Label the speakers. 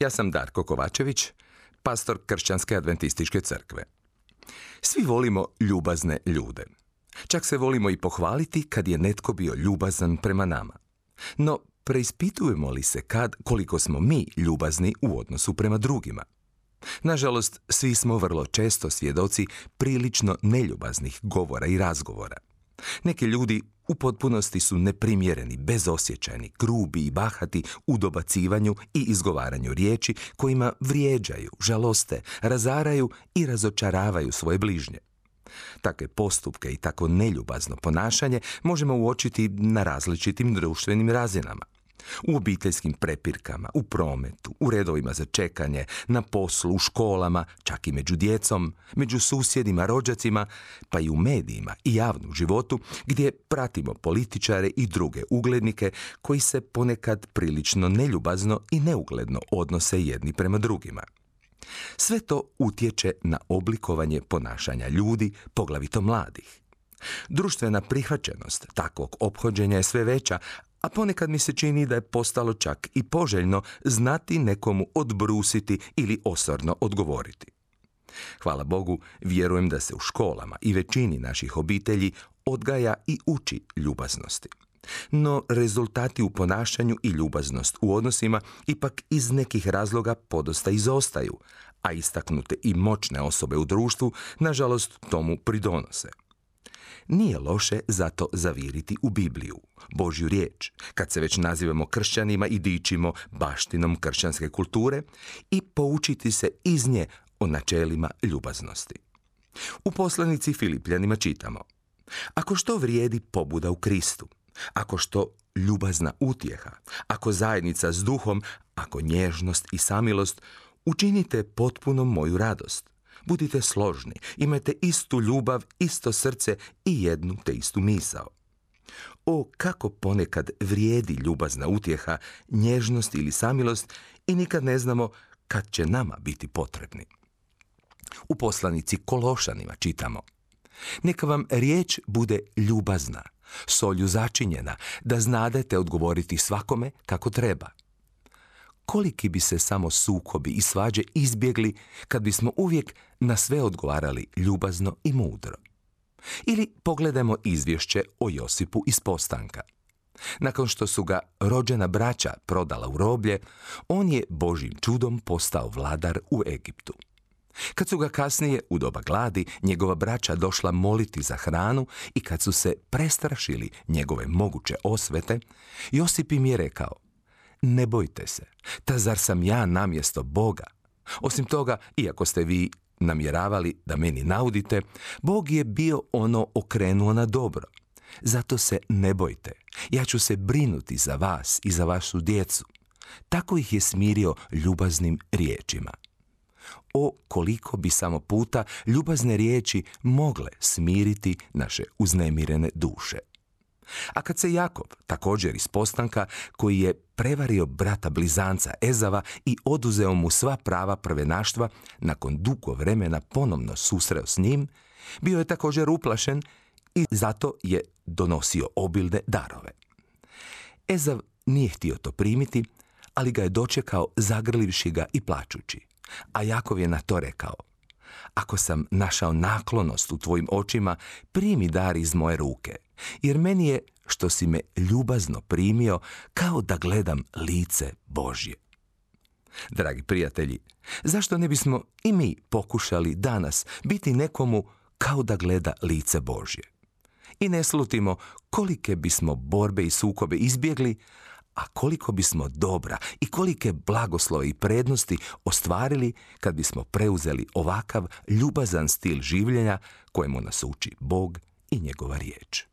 Speaker 1: Ja sam Darko Kovačević, pastor Kršćanske adventističke crkve. Svi volimo ljubazne ljude. Čak se volimo i pohvaliti kad je netko bio ljubazan prema nama. No, preispitujemo li se kad koliko smo mi ljubazni u odnosu prema drugima? Nažalost, svi smo vrlo često svjedoci prilično neljubaznih govora i razgovora. Neki ljudi u potpunosti su neprimjereni, bezosjećajni, grubi i bahati u dobacivanju i izgovaranju riječi kojima vrijeđaju, žaloste, razaraju i razočaravaju svoje bližnje. Takve postupke i tako neljubazno ponašanje možemo uočiti na različitim društvenim razinama u obiteljskim prepirkama, u prometu, u redovima za čekanje, na poslu, u školama, čak i među djecom, među susjedima, rođacima, pa i u medijima i javnom životu gdje pratimo političare i druge uglednike koji se ponekad prilično neljubazno i neugledno odnose jedni prema drugima. Sve to utječe na oblikovanje ponašanja ljudi, poglavito mladih. Društvena prihvaćenost takvog ophođenja je sve veća, a ponekad mi se čini da je postalo čak i poželjno znati nekomu odbrusiti ili osorno odgovoriti. Hvala Bogu, vjerujem da se u školama i većini naših obitelji odgaja i uči ljubaznosti. No rezultati u ponašanju i ljubaznost u odnosima ipak iz nekih razloga podosta izostaju, a istaknute i moćne osobe u društvu nažalost tomu pridonose. Nije loše zato zaviriti u Bibliju, Božju riječ, kad se već nazivamo kršćanima i dičimo baštinom kršćanske kulture i poučiti se iz nje o načelima ljubaznosti. U poslanici Filipljanima čitamo Ako što vrijedi pobuda u Kristu, ako što ljubazna utjeha, ako zajednica s duhom, ako nježnost i samilost, učinite potpuno moju radost, Budite složni, imajte istu ljubav, isto srce i jednu te istu misao. O, kako ponekad vrijedi ljubazna utjeha, nježnost ili samilost i nikad ne znamo kad će nama biti potrebni. U poslanici Kološanima čitamo Neka vam riječ bude ljubazna, solju začinjena, da znadete odgovoriti svakome kako treba koliki bi se samo sukobi i svađe izbjegli kad bismo uvijek na sve odgovarali ljubazno i mudro. Ili pogledajmo izvješće o Josipu iz postanka. Nakon što su ga rođena braća prodala u roblje, on je Božim čudom postao vladar u Egiptu. Kad su ga kasnije, u doba gladi, njegova braća došla moliti za hranu i kad su se prestrašili njegove moguće osvete, Josip im je rekao – ne bojte se, ta zar sam ja namjesto Boga? Osim toga, iako ste vi namjeravali da meni naudite, Bog je bio ono okrenuo na dobro. Zato se ne bojte, ja ću se brinuti za vas i za vašu djecu. Tako ih je smirio ljubaznim riječima. O koliko bi samo puta ljubazne riječi mogle smiriti naše uznemirene duše. A kad se Jakob, također iz postanka, koji je prevario brata blizanca Ezava i oduzeo mu sva prava prvenaštva, nakon dugo vremena ponovno susreo s njim, bio je također uplašen i zato je donosio obilne darove. Ezav nije htio to primiti, ali ga je dočekao zagrlivši ga i plačući. A Jakov je na to rekao, ako sam našao naklonost u tvojim očima, primi dar iz moje ruke, jer meni je što si me ljubazno primio kao da gledam lice Božje. Dragi prijatelji, zašto ne bismo i mi pokušali danas biti nekomu kao da gleda lice Božje? I ne slutimo kolike bismo borbe i sukobe izbjegli, a koliko bismo dobra i kolike blagoslove i prednosti ostvarili kad bismo preuzeli ovakav ljubazan stil življenja kojemu nas uči Bog i njegova riječ.